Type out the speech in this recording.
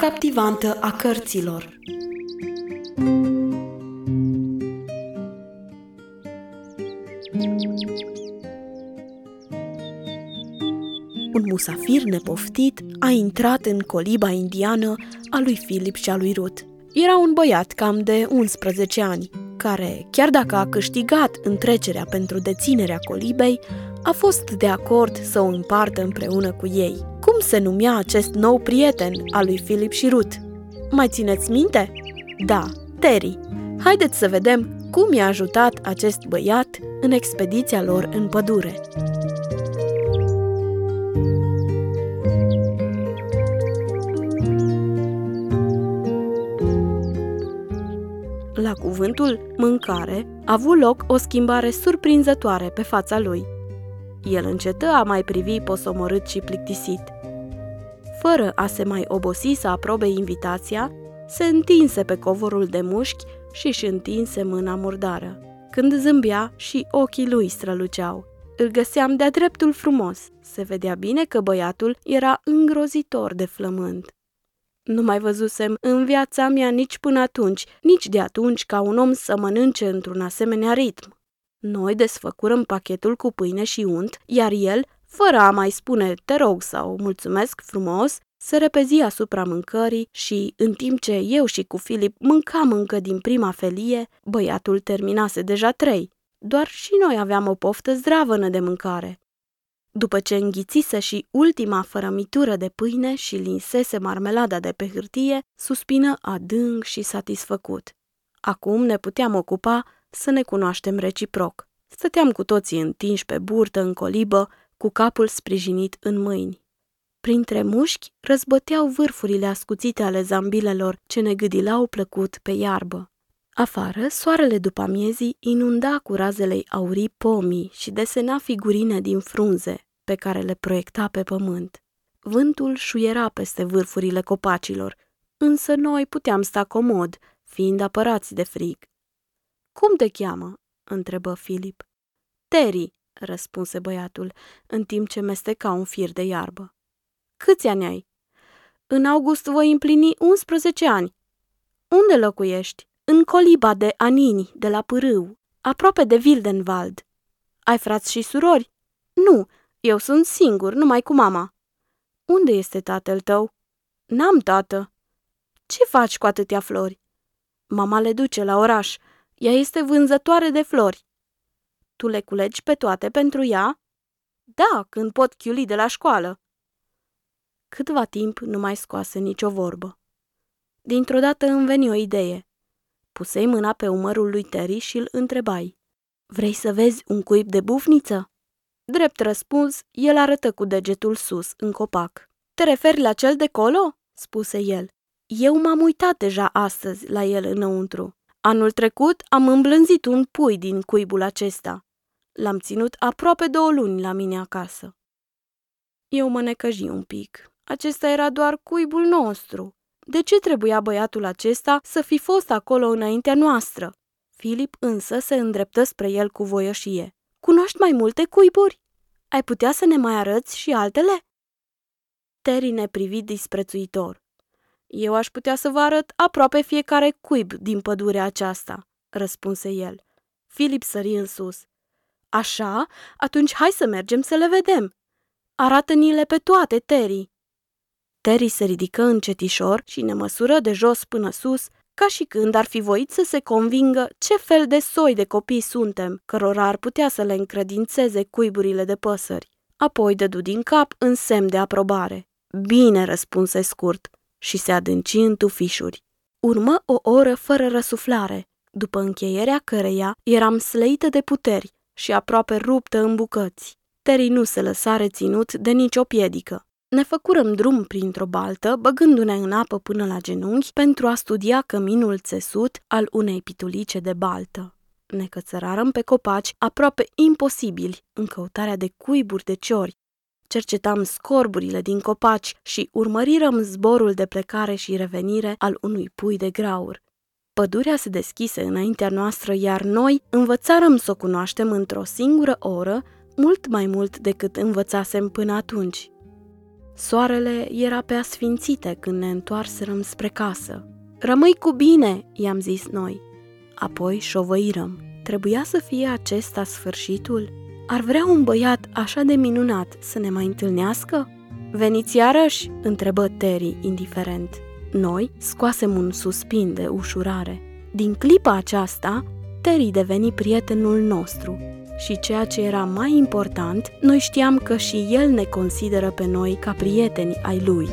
captivantă a cărților. Un musafir nepoftit a intrat în coliba indiană a lui Philip și a lui Ruth. Era un băiat cam de 11 ani, care, chiar dacă a câștigat întrecerea pentru deținerea colibei, a fost de acord să o împartă împreună cu ei. Cum se numea acest nou prieten al lui Philip și Ruth? Mai țineți minte? Da, Terry. Haideți să vedem cum i-a ajutat acest băiat în expediția lor în pădure. La cuvântul mâncare a avut loc o schimbare surprinzătoare pe fața lui. El încetă a mai privi posomorât și plictisit. Fără a se mai obosi să aprobe invitația, se întinse pe covorul de mușchi și își întinse mâna murdară. Când zâmbea și ochii lui străluceau. Îl găseam de-a dreptul frumos. Se vedea bine că băiatul era îngrozitor de flământ. Nu mai văzusem în viața mea nici până atunci, nici de atunci ca un om să mănânce într-un asemenea ritm. Noi desfăcurăm pachetul cu pâine și unt, iar el, fără a mai spune te rog sau mulțumesc frumos, se repezi asupra mâncării și, în timp ce eu și cu Filip mâncam încă din prima felie, băiatul terminase deja trei. Doar și noi aveam o poftă zdravănă de mâncare. După ce înghițise și ultima fărămitură de pâine și linsese marmelada de pe hârtie, suspină adânc și satisfăcut. Acum ne puteam ocupa să ne cunoaștem reciproc. Stăteam cu toții întinși pe burtă în colibă, cu capul sprijinit în mâini. Printre mușchi răzbăteau vârfurile ascuțite ale zambilelor ce ne gâdilau plăcut pe iarbă. Afară, soarele după miezii inunda cu razele aurii pomii și desena figurine din frunze pe care le proiecta pe pământ. Vântul șuiera peste vârfurile copacilor, însă noi puteam sta comod, fiind apărați de frig. Cum te cheamă?" întrebă Filip. Terry," răspunse băiatul, în timp ce mesteca un fir de iarbă. Câți ani ai? În august voi împlini 11 ani. Unde locuiești? În coliba de Anini, de la Pârâu, aproape de Wildenwald. Ai frați și surori? Nu, eu sunt singur, numai cu mama. Unde este tatăl tău? N-am tată. Ce faci cu atâtea flori? Mama le duce la oraș. Ea este vânzătoare de flori. Tu le culegi pe toate pentru ea? Da, când pot chiuli de la școală. Câtva timp nu mai scoase nicio vorbă. Dintr-o dată îmi veni o idee. Pusei mâna pe umărul lui Terry și îl întrebai. Vrei să vezi un cuib de bufniță? Drept răspuns, el arătă cu degetul sus, în copac. Te referi la cel de colo? spuse el. Eu m-am uitat deja astăzi la el înăuntru. Anul trecut am îmblânzit un pui din cuibul acesta. L-am ținut aproape două luni la mine acasă. Eu mă necăji un pic. Acesta era doar cuibul nostru. De ce trebuia băiatul acesta să fi fost acolo înaintea noastră? Filip însă se îndreptă spre el cu voioșie. Cunoști mai multe cuiburi? Ai putea să ne mai arăți și altele? Terry ne privi disprețuitor. Eu aș putea să vă arăt aproape fiecare cuib din pădurea aceasta, răspunse el. Filip sări în sus. Așa? Atunci hai să mergem să le vedem. Arată-ni-le pe toate, Terry. Terry se ridică încetișor și ne măsură de jos până sus, ca și când ar fi voit să se convingă ce fel de soi de copii suntem, cărora ar putea să le încredințeze cuiburile de păsări. Apoi dădu din cap în semn de aprobare. Bine, răspunse scurt și se adânci în tufișuri. Urmă o oră fără răsuflare, după încheierea căreia eram slăită de puteri și aproape ruptă în bucăți. Terry nu se lăsa reținut de nicio piedică. Ne făcurăm drum printr-o baltă, băgându-ne în apă până la genunchi pentru a studia căminul țesut al unei pitulice de baltă. Ne cățărarăm pe copaci aproape imposibili în căutarea de cuiburi de ciori. Cercetam scorburile din copaci și urmărirăm zborul de plecare și revenire al unui pui de graur. Pădurea se deschise înaintea noastră, iar noi învățarăm să o cunoaștem într-o singură oră, mult mai mult decât învățasem până atunci. Soarele era pe asfințite când ne întoarserăm spre casă. Rămâi cu bine, i-am zis noi. Apoi șovăirăm. Trebuia să fie acesta sfârșitul? Ar vrea un băiat așa de minunat să ne mai întâlnească? Veniți iarăși?" întrebă Terry, indiferent. Noi scoasem un suspin de ușurare. Din clipa aceasta, Terry deveni prietenul nostru și ceea ce era mai important, noi știam că și el ne consideră pe noi ca prieteni ai lui.